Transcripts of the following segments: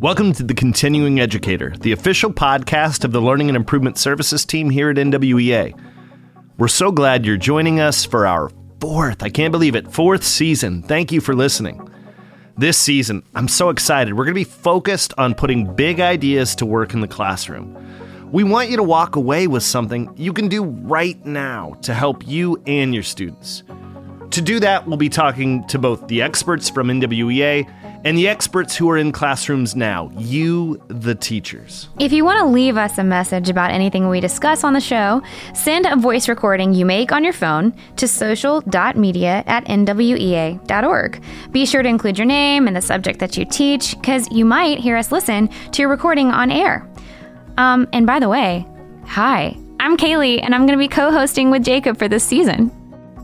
Welcome to The Continuing Educator, the official podcast of the Learning and Improvement Services team here at NWEA. We're so glad you're joining us for our fourth, I can't believe it, fourth season. Thank you for listening. This season, I'm so excited. We're going to be focused on putting big ideas to work in the classroom. We want you to walk away with something you can do right now to help you and your students. To do that, we'll be talking to both the experts from NWEA and the experts who are in classrooms now, you, the teachers. If you want to leave us a message about anything we discuss on the show, send a voice recording you make on your phone to social.media at nwea.org. Be sure to include your name and the subject that you teach, because you might hear us listen to your recording on air. Um, and by the way, hi, I'm Kailey, and I'm going to be co hosting with Jacob for this season.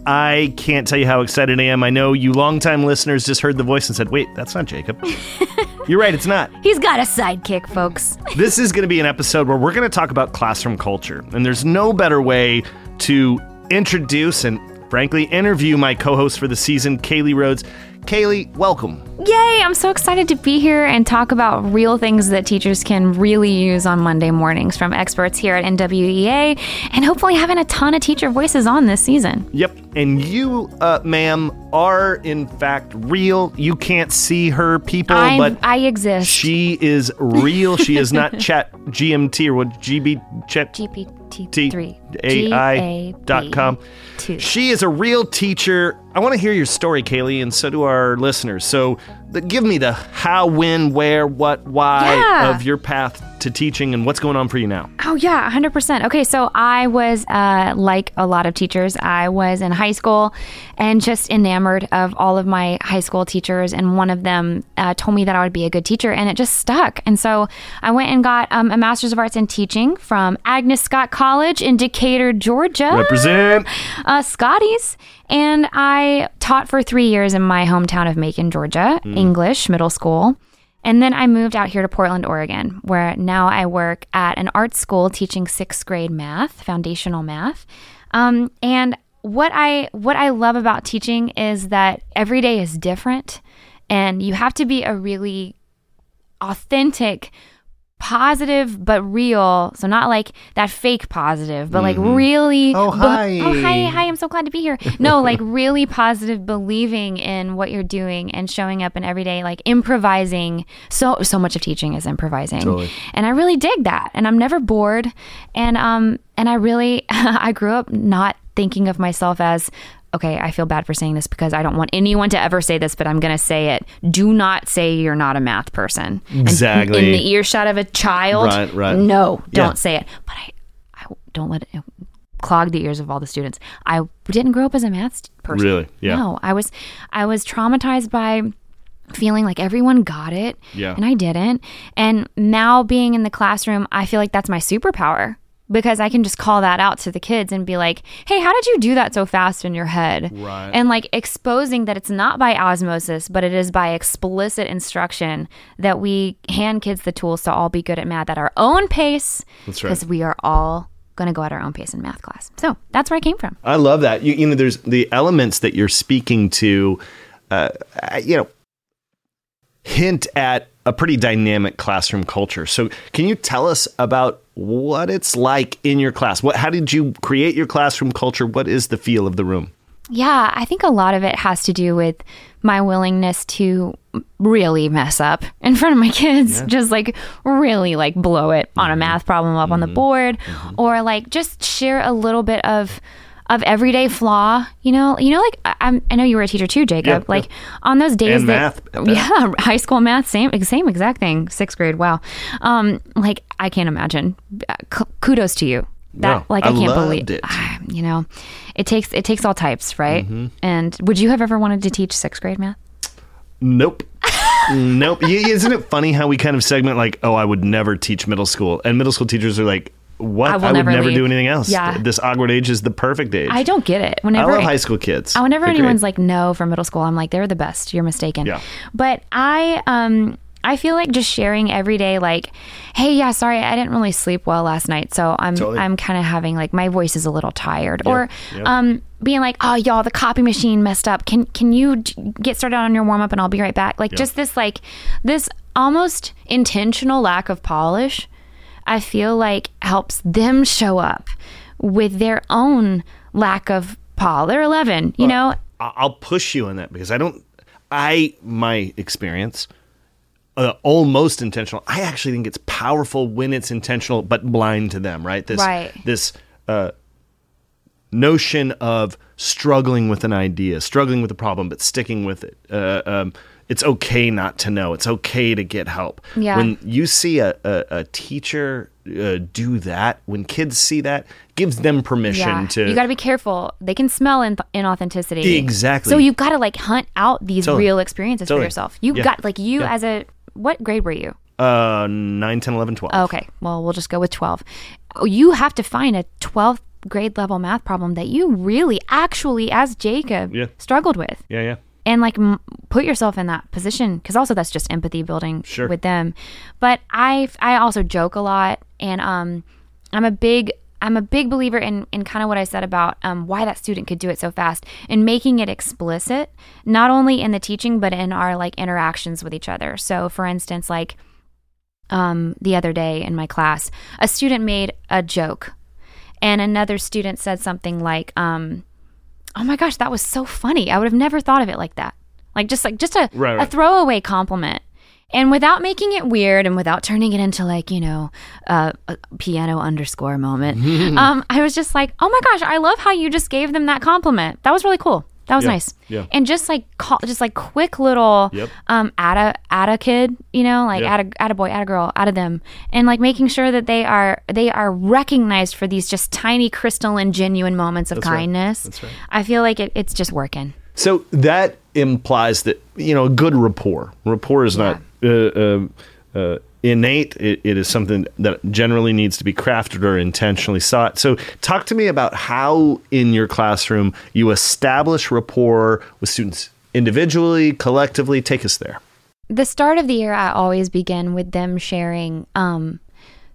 I can't tell you how excited I am. I know you longtime listeners just heard the voice and said, wait, that's not Jacob. You're right, it's not. He's got a sidekick, folks. this is going to be an episode where we're going to talk about classroom culture. And there's no better way to introduce and, frankly, interview my co host for the season, Kailey Rhodes. Kailey, welcome. Yay! I'm so excited to be here and talk about real things that teachers can really use on Monday mornings from experts here at NWEA and hopefully having a ton of teacher voices on this season. Yep. And you, uh, ma'am, are in fact real. You can't see her, people, I'm, but I exist. she is real. she is not chat GMT or what GB chat GPT3. AI.com. Two. She is a real teacher. I want to hear your story, Kailey, and so do our listeners. So the, give me the how, when, where, what, why Yeah. of your path to teaching and what's going on for you now. Oh, yeah, 100%. Okay, so I was, uh, like a lot of teachers, I was in high school and just enamored of all of my high school teachers. And one of them uh, told me that I would be a good teacher, and it just stuck. And so I went and got um, a Master's of Arts in Teaching from Agnes Scott College in Decatur, Georgia. Represent. uh, Scotty's. And I taught for three years in my hometown of Macon, Georgia, English middle school. And then I moved out here to Portland, Oregon, where now I work at an art school teaching sixth grade math, foundational math. Um, and what I what I love about teaching is that every day is different, and you have to be a really authentic positive but real. So not like that fake positive but like really Oh, be- hi. oh hi. hi i'm so glad to be here. No like really positive believing in what you're doing and showing up in every day like improvising. So so much of teaching is improvising. Totally. and i really dig that. And i'm never bored. And um and i really i grew up not thinking of myself as okay i feel bad for saying this because i don't want anyone to ever say this but i'm going to say it do not say you're not a math person And Exactly. in the earshot of a child Right, right. no don't Yeah. say it but i i don't let it clog the ears of all the students i didn't grow up as a math person Really? Yeah. no i was i was traumatized by feeling like everyone got it Yeah. and I didn't. And now being in the classroom, I feel like that's my superpower because I can just call that out to the kids and be like, "Hey, how did you do that so fast in your head?" Right. And like exposing that it's not by osmosis, but it is by explicit instruction that we hand kids the tools to all be good at math at our own pace That's right. because we are all going to go at our own pace in math class. So, that's where I came from. I love that. You, you know, there's the elements that you're speaking to, uh, you know, hint at a pretty dynamic classroom culture. So, can you tell us about what it's like in your class? What, how did you create your classroom culture? What is the feel of the room? Yeah, I think a lot of it has to do with my willingness to really mess up in front of my kids, just like really like blow it on a mm-hmm. math problem up on the mm-hmm. board mm-hmm. or like just share a little bit of of everyday flaw, you know, you know, like I, I'm, I know you were a teacher too, Jacob. Yeah, like on those days And that, math yeah, high school math, same, same exact thing, sixth grade. Wow, um, like I can't imagine. K- kudos to you. That No, like I, I can't believe it. you know it takes it takes all types right and would you have ever wanted to teach sixth grade math Nope. nope. Isn't it funny how we kind of segment like, oh, I would never teach middle school, and middle school teachers are like, what? I will would never never do anything else. Yeah. This awkward age is the perfect age. i don't get it I whenever love high school kids. Whenever anyone's like no for middle school, I'm like they're the best. You're mistaken. Yeah. But I um I feel like just sharing every day, like, hey, yeah, sorry, I didn't really sleep well last night, so I'm Totally. I'm kind of having like my voice is a little tired, or yeah. um, being like, oh, y'all, the copy machine messed up. Can can you get started on your warm up and I'll be right back? Like just this like this almost intentional lack of polish. I feel like helps them show up with their own lack of Paul. They're 11, you know? I- I'll push you on that because I don't. I my experience, uh, almost intentional. I actually think it's powerful when it's intentional, but blind to them. Right. This Right. this uh, notion of struggling with an idea, struggling with a problem, but sticking with it. Uh, um, it's okay not to know. It's okay to get help. Yeah. When you see a, a, a teacher uh, do that, when kids see that, gives them permission Yeah. to. you got to be careful. They can smell in- inauthenticity. Exactly. So you've got to like hunt out these Totally. real experiences Totally. for yourself. You Yeah. got like you Yeah. as a what grade were you? uh, 9, 10, 11, 12. Okay, well we'll just go with 12. You have to find a 12th grade level math problem that you really actually as Jacob Yeah. struggled with. Yeah, yeah. And like m- put yourself in that position because also that's just empathy building Sure. with them but i i also joke a lot and um i'm a big i'm a big believer in in kind of what i said about um why that student could do it so fast and making it explicit not only in the teaching but in our like interactions with each other so for instance like um the other day in my class a student made a joke and another student said something like um oh my gosh, that was so funny. I would have never thought of it like that. Like just like just a, Right, a throwaway compliment. And without making it weird and without turning it into like, you know, uh, a piano underscore moment, um, I was just like, oh my gosh, I love how you just gave them that compliment. That was really cool. That was Yeah, nice. yeah. And just like call, just like quick little Yep. um add a add a kid, you know, like Yeah. add a add a boy, add a girl, add a them. And like making sure that they are they are recognized for these just tiny crystalline genuine moments of That's right. kindness. That's right. I feel like it, it's just working. So that implies that you know a good rapport. Rapport is not uh, uh, uh, innate. It, it is something that generally needs to be crafted or intentionally sought. So talk to me about how in your classroom you establish rapport with students individually, collectively. Take us there. The start of the year, I always begin with them sharing um,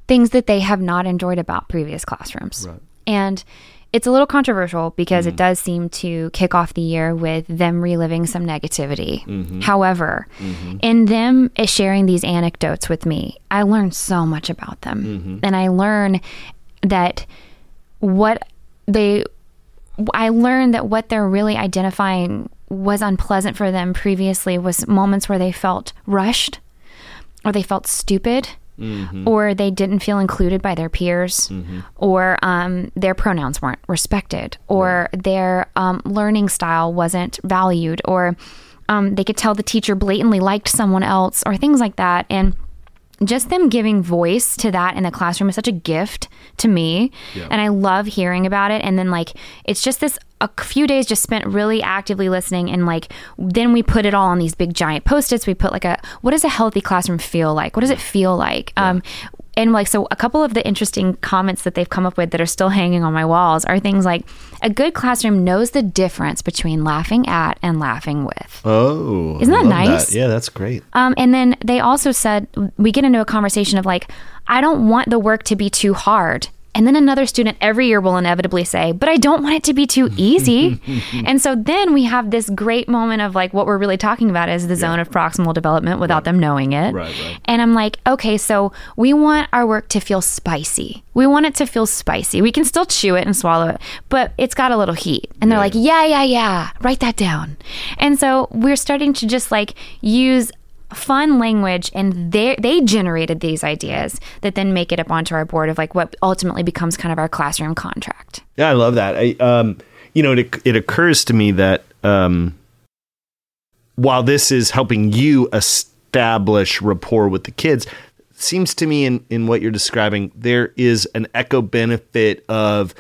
things that they have not enjoyed about previous classrooms. Right. And it's a little controversial because it mm-hmm. does seem to kick off the year with them reliving some negativity. Mm-hmm. However, mm-hmm. in them sharing these anecdotes with me, I learn so much about them. And I learn that what they I learned that what they're really identifying was unpleasant for them previously was moments where they felt rushed or they felt stupid or they didn't feel included by their peers or um, their pronouns weren't respected or their um, learning style wasn't valued or um, they could tell the teacher blatantly liked someone else or things like that. And just them giving voice to that in the classroom is such a gift to me. And i love hearing about it. And then like it's just this a few days just spent really actively listening and like then we put it all on these big giant post-its. We put like a what does a healthy classroom feel like? What does it feel like? Um and like so a couple of the interesting comments that they've come up with that are still hanging on my walls are things like a good classroom knows the difference between laughing at and laughing with Oh, Isn't that nice? Yeah, that's great. um, and then they also said we get into a conversation of like, I don't want the work to be too hard. And then another student every year will inevitably say, but I don't want it to be too easy. and so then we have this great moment of like what we're really talking about is the zone of proximal development without them knowing it. Right, right. And I'm like, okay, so we want our work to feel spicy. We want it to feel spicy. We can still chew it and swallow it, but it's got a little heat. And they're like, yeah, yeah, yeah, write that down. And so we're starting to just like use fun language and they generated these ideas that then make it up onto our board of like what ultimately becomes kind of our classroom contract. Yeah, I love that. I, um, you know, it, it occurs to me that um, while this is helping you establish rapport with the kids, seems to me in, in what you're describing, there is an echo benefit of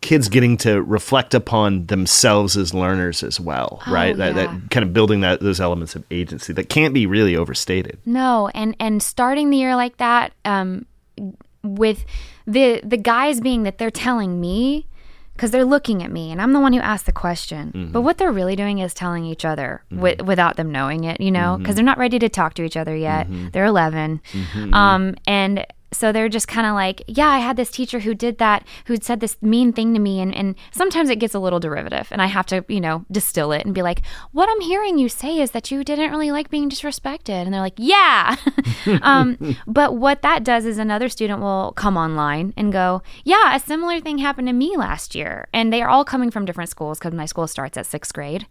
kids getting to reflect upon themselves as learners as well, right? That, yeah. that kind of building that those elements of agency that can't be really overstated. No, and and starting the year like that, um, with the the guys being that they're telling me because they're looking at me and I'm the one who asked the question. Mm-hmm. But what they're really doing is telling each other wi- without them knowing it, you know, Mm-hmm. because they're not ready to talk to each other yet. They're 11. Um, and so they're just kind of like, yeah, I had this teacher who did that, who said this mean thing to me. And, and sometimes it gets a little derivative. And I have to, you know, distill it and be like, what I'm hearing you say is that you didn't really like being disrespected. And they're like, yeah. um, but what that does is another student will come online and go, yeah, a similar thing happened to me last year. And they are all coming from different schools because my school starts at sixth grade.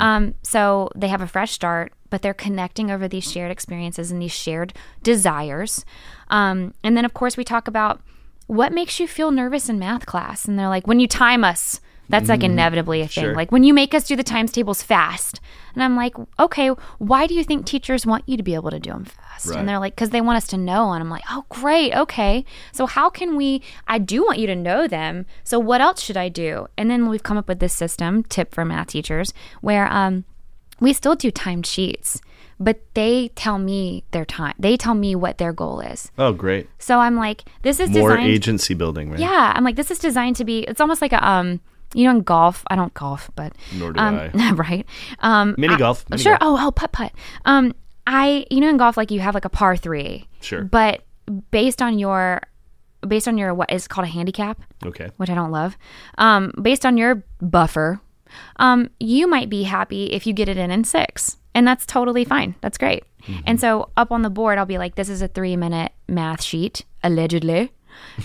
Um, so they have a fresh start, but they're connecting over these shared experiences and these shared desires. Um, and then, of course, we talk about what makes you feel nervous in math class. And they're like, when you time us, that's like inevitably a thing. Sure. Like when you make us do the times tables fast. And I'm like, okay, why do you think teachers want you to be able to do them fast? Right. And they're like, because they want us to know. And I'm like, oh, great. Okay. So how can we? I do want you to know them. So what else should I do? And then we've come up with this system, tip for math teachers, where um, we still do timed sheets, but they tell me their time. They tell me what their goal is. Oh, great. So I'm like, this is More designed. agency building, right? Yeah, I'm like, this is designed to be. It's almost like a um, you know, in golf. I don't golf, but Nor do um, I. right. Um, Mini I- golf, mini sure. golf. Oh, oh, putt putt. Um, I, you know, in golf, like you have like a par three. Sure. But based on your, based on your what is called a handicap, Okay. which I don't love, um, based on your buffer, um, you might be happy if you get it in in six, and that's totally fine. That's great. And so up on the board, I'll be like, "This is a three-minute math sheet, allegedly."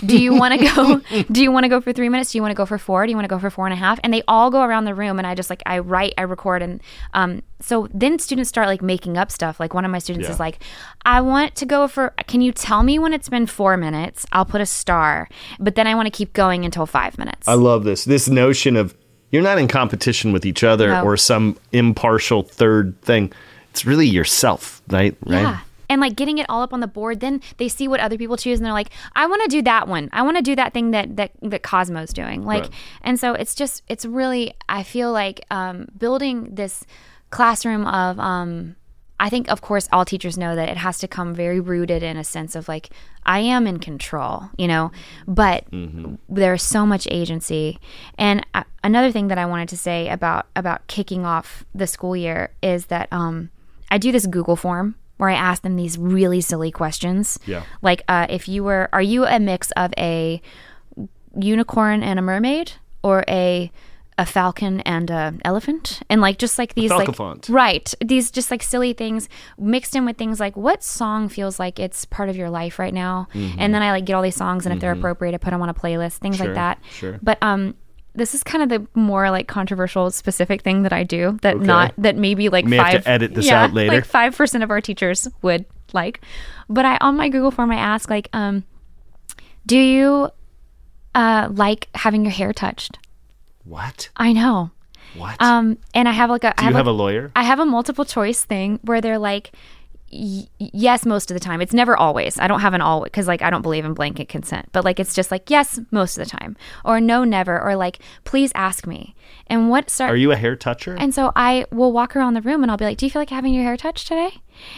Do you want to go? do you want to go for three minutes? Do you want to go for four? Do you want to go for four and a half? And they all go around the room, and I just like I write, I record, and um, so then students start like making up stuff. Like one of my students Yeah. is like, "I want to go for. Can you tell me when it's been four minutes? I'll put a star, but then I want to keep going until five minutes." I love this. This notion of you're not in competition with each other No. or some impartial third thing. It's really yourself, right? Right. Yeah. And like getting it all up on the board, then they see what other people choose and they're like, I want to do that one. I want to do that thing that that that Cosmo's doing. Like Right. and so it's just it's really I feel like um building this classroom of um I think of course all teachers know that it has to come very rooted in a sense of like I am in control, you know, but there's so much agency. And uh, another thing that I wanted to say about about kicking off the school year is that um I do this Google form where I ask them these really silly questions. Yeah. Like, uh, if you were, are you a mix of a unicorn and a mermaid, or a a falcon and a elephant, and like just like these like right, these just like silly things mixed in with things like what song feels like it's part of your life right now, and then I like get all these songs, and if they're appropriate, I put them on a playlist, things Sure, like that. sure. But um. This is kind of the more like controversial specific thing that I do that not that maybe like May have five to edit this yeah, out later. Like five percent of our teachers would like. But I on my Google form I ask like, um, do you uh like having your hair touched? What? I know. What? Um, and I have like a I Do you have, have a, a lawyer? I have a multiple choice thing where they're like. Y- yes, most of the time. It's never always. I don't have an always because like I don't believe in blanket consent. But like it's just like yes, most of the time, or no, never, or like please ask me. And what start Are you a hair toucher? and so I will walk around the room and I'll be like, Do you feel like having your hair touched today?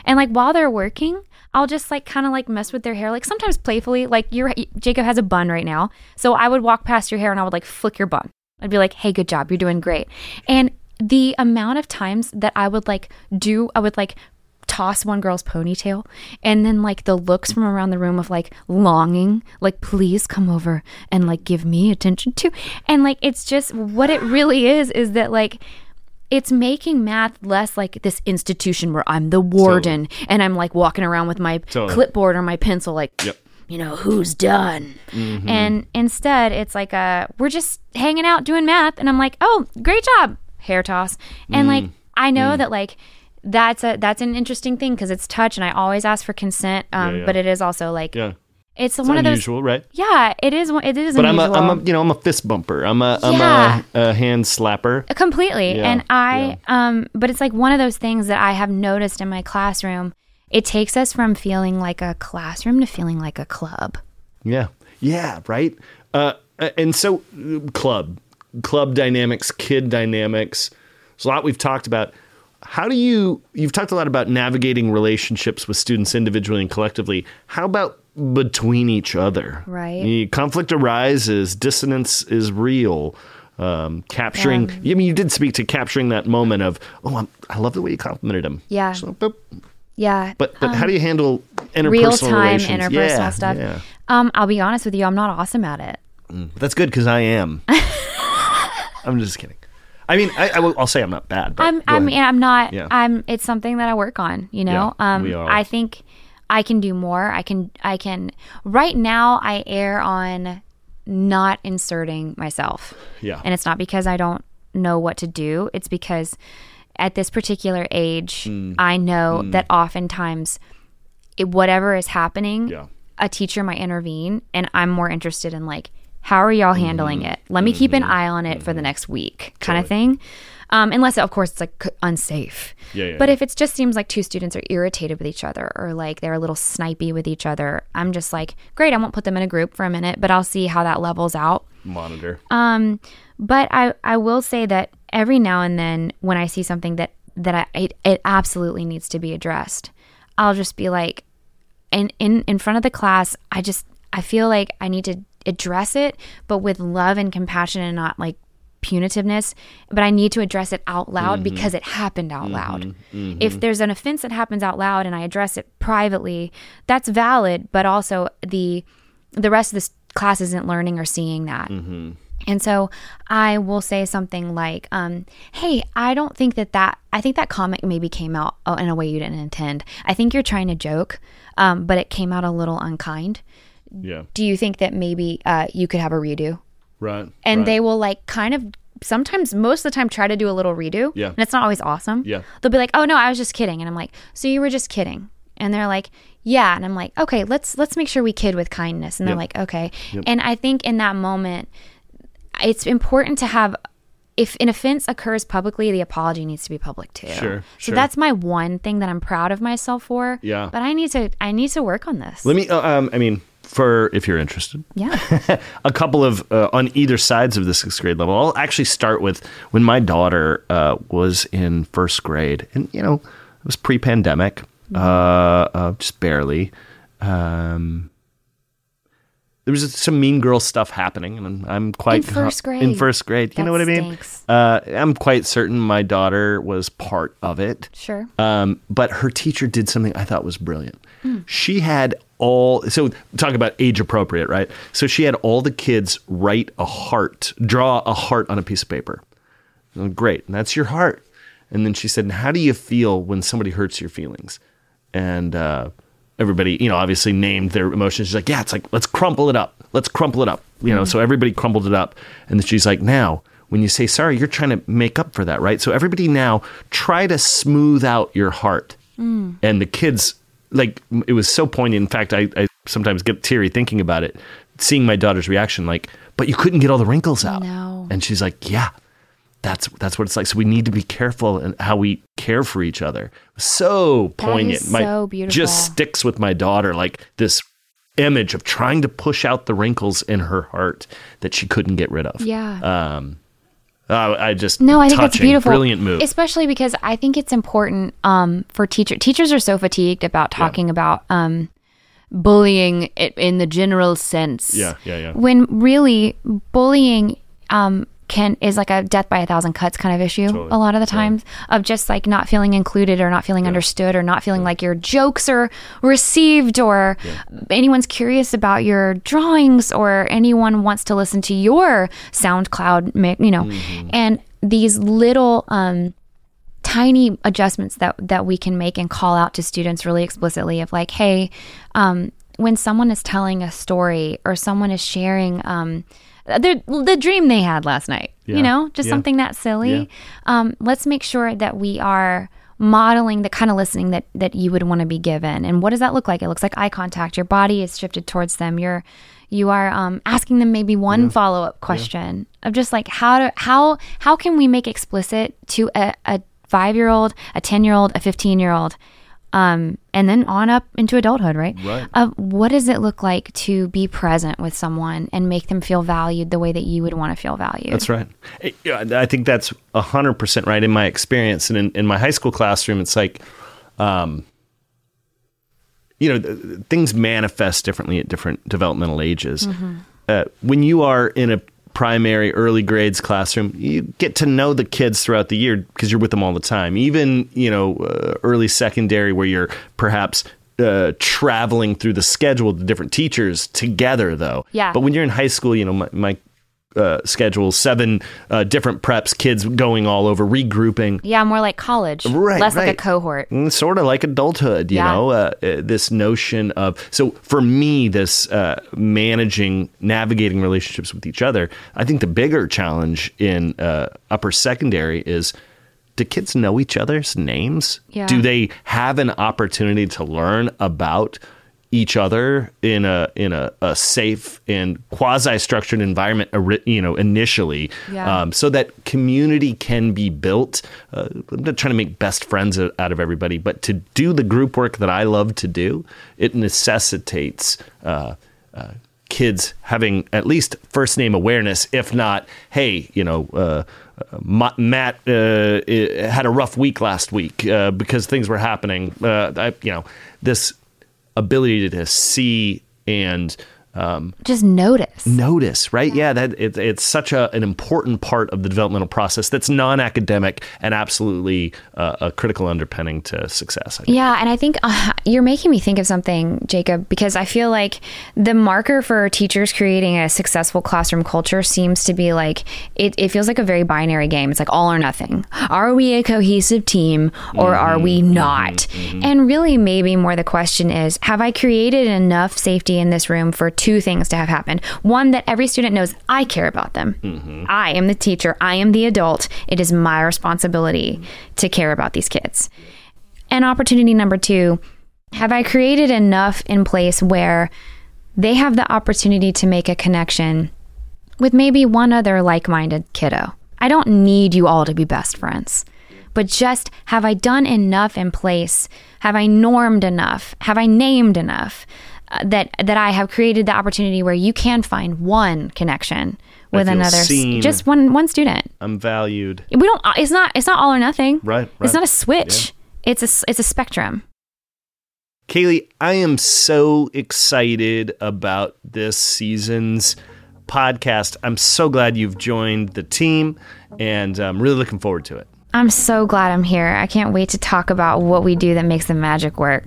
And like while they're working, I'll just like kind of like mess with their hair, like sometimes playfully. Like your Jacob has a bun right now. So I would walk past your hair and I would like flick your bun. I'd be like, Hey, good job. You're doing great. And the amount of times that I would like do, I would like toss one girl's ponytail and then like the looks from around the room of like longing like please come over and like give me attention too and like it's just what it really is is that like it's making math less like this institution where I'm the warden and I'm like walking around with my Totally. clipboard or my pencil like Yep. You know who's done mm-hmm. and instead it's like a we're just hanging out doing math and i'm like oh great job hair toss and like mm. i know mm. that like that's a that's an interesting thing because it's touch and i always ask for consent um, Yeah, yeah. but it is also like yeah. it's, It's one of those unusual, right? yeah it is one- it is But I'm a, unusual I'm a, you know, I'm a fist bumper. I'm a, Yeah. I'm a, a hand slapper. Uh, completely Yeah, and i um but it's like one of those things that i have noticed in my classroom it takes us from feeling like a classroom to feeling like a club Yeah. Yeah. Right. Uh, and so club, club dynamics, kid dynamics. There's a lot we've talked about. How do you, you've talked a lot about navigating relationships with students individually and collectively. How about between each other. Right. The conflict arises, dissonance is real. Um, capturing, Yeah. I mean, you did speak to capturing that moment of, oh, I'm, I love the way you complimented him. Yeah. So, but Yeah. but, but how do you handle interpersonal real time interpersonal Yeah, stuff. Yeah. Um, I'll be honest with you, I'm not awesome at it. That's good because I am. I'm just kidding. I mean, I, I will, I'll say I'm not bad. But I'm I ahead. mean I'm not Yeah. I'm it's something that I work on, you know. Yeah, um we all- I think I can do more. I can I can right now I err on not inserting myself. Yeah. And it's not because I don't know what to do. It's because at this particular age, Hmm. I know that oftentimes it, whatever is happening, Yeah. a teacher might intervene and I'm more interested in like how are y'all handling Mm-hmm. it? Let me keep an eye on it for the next week, kind of thing. Um, unless, of course, it's like unsafe. Yeah, yeah, but yeah. if it just seems like two students are irritated with each other or like they're a little snipey with each other, I'm just like, great, I won't put them in a group for a minute, but I'll see how that levels out. Monitor. Um, but I, I will say that every now and then when I see something that that I it, it absolutely needs to be addressed, I'll just be like, in in in front of the class, I just I feel like I need to address it, but with love and compassion and not like punitiveness. But I need to address it out loud mm-hmm. because it happened out mm-hmm. loud. Mm-hmm. If there's an offense that happens out loud and I address it privately, that's valid. But also the the rest of this class isn't learning or seeing that. And so I will say something like, um, "Hey, I don't think that that. I think that comment maybe came out uh, in a way you didn't intend. I think you're trying to joke, um, but it came out a little unkind. Yeah. Do you think that maybe uh, you could have a redo?" Right. And right. they will like kind of sometimes, most of the time, try to do a little redo. Yeah. and it's not always awesome. Yeah. they'll be like, "Oh no, I was just kidding," and I'm like, "So you were just kidding?" And they're like, "Yeah," and I'm like, "Okay, let's let's make sure we kid with kindness." And they're Yep. like, "Okay," and I think in that moment it's important to have if an offense occurs publicly the apology needs to be public too Sure, so sure. that's my one thing that i'm proud of myself for Yeah. but i need to i need to work on this Let me, uh, um, I mean, for if you're interested, yeah a couple of uh, on either sides of the sixth grade level. I'll actually start with when my daughter uh, was in first grade, and you know, it was pre-pandemic, uh, uh, just barely. Um, there was some mean girl stuff happening, and I'm quite In first grade? In first grade, you know what I mean? Uh, I'm quite certain my daughter was part of it. sure Um, but her teacher did something I thought was brilliant. She had all so talk about age appropriate, right? So she had all the kids write a heart, draw a heart on a piece of paper. Great, and that's your heart. And then she said, "How do you feel when somebody hurts your feelings?" And uh, everybody, you know, obviously named their emotions. She's like, "Yeah, it's like let's crumple it up. Let's crumple it up." You know, so everybody crumpled it up, and then she's like, "Now." When you say sorry, you're trying to make up for that, right? So everybody now try to smooth out your heart. And the kids, like, it was so poignant. In fact, I, I sometimes get teary thinking about it, seeing my daughter's reaction, like, but you couldn't get all the wrinkles out. know. And she's like, yeah, that's that's what it's like. So we need to be careful in how we care for each other. So poignant. my, so beautiful. Just sticks with my daughter like this image of trying to push out the wrinkles in her heart that she couldn't get rid of. yeah Um, uh, I just no i think that's touching, beautiful Brilliant move. especially because i think it's important um for teacher teachers are so fatigued about talking about um bullying in the general sense Yeah, yeah, yeah. when really bullying um can is like a death by a thousand cuts kind of issue a lot of the times of just like not feeling included or not feeling understood or not feeling like your jokes are received or anyone's curious about your drawings or anyone wants to listen to your SoundCloud, you know, and these little um tiny adjustments that that we can make and call out to students really explicitly of like hey um, when someone is telling a story or someone is sharing um, the, the dream they had last night Yeah. you know just Yeah. something that silly. Yeah. um, let's make sure that we are modeling the kind of listening that that you would want to be given. And what does that look like? It looks like eye contact. Your body is shifted towards them. You're you are um, asking them maybe one follow-up question of just like how to how how can we make explicit to a, a five-year-old a 10-year-old a 15-year-old um, and then on up into adulthood right Right. of what does it look like to be present with someone and make them feel valued the way that you would want to feel valued That's right. I think that's hundred percent right in my experience. And in, in my high school classroom, it's like, um, you know, things manifest differently at different developmental ages. Uh, when you are in a primary early grades classroom you get to know the kids throughout the year because you're with them all the time even you know uh, early secondary where you're perhaps uh, traveling through the schedule the different teachers together though Yeah. but when you're in high school you know my, my uh, schedule seven uh, different preps kids going all over regrouping Yeah, more like college. Right, Less like a cohort. sort of like adulthood, you Yeah. know, uh, uh, this notion of. So for me, this uh, managing, navigating relationships with each other, I think the bigger challenge in uh, upper secondary is do kids know each other's names? Yeah. Do they have an opportunity to learn about each other in a in a, a safe and quasi structured environment you know initially Yeah. um, so that community can be built uh, i'm not trying to make best friends out of everybody but to do the group work that i love to do it necessitates uh, uh, kids having at least first name awareness if not hey you know uh, uh, Matt uh, had a rough week last week uh, because things were happening. Uh, I, you know, this ability to see and um, Just notice. notice, right? Yeah, that it, it's such a, an important part of the developmental process that's non-academic and absolutely uh, a critical underpinning to success. I. Yeah, and I think uh, you're making me think of something, Jacob, because I feel like the marker for teachers creating a successful classroom culture seems to be like it, it feels like a very binary game. It's like all or nothing. Are we a cohesive team or are we not? And really, maybe more the question is have I created enough safety in this room for two things to have happened? One, that every student knows I care about them. Mm-hmm. I am the teacher, I am the adult. It is my responsibility to care about these kids. And opportunity number two, have I created enough in place where they have the opportunity to make a connection with maybe one other like minded kiddo? I don't need you all to be best friends, but just have I done enough in place? Have I normed enough? Have I named enough? Uh, That that I have created the opportunity where you can find one connection with another, seen. just one one student. I'm valued. We don't. It's not. It's not all or nothing. Right, It's not a switch. It's a. It's a spectrum. Kailey, I am so excited about this season's podcast. I'm so glad you've joined the team, and I'm really looking forward to it. I'm so glad I'm here. I can't wait to talk about what we do that makes the magic work.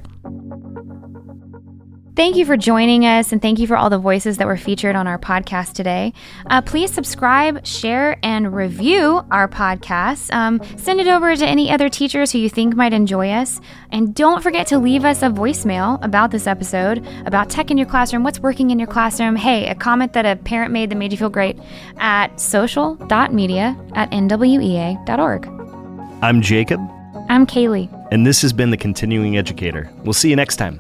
Thank you for joining us, and thank you for all the voices that were featured on our podcast today. Uh, please subscribe, share, and review our podcast. Um, send it over to any other teachers who you think might enjoy us. And don't forget to leave us a voicemail about this episode, about tech in your classroom, what's working in your classroom. Hey, a comment that a parent made that made you feel great at social.media at nwea.org. I'm Jacob, I'm Kailey. and this has been The Continuing Educator. We'll see you next time.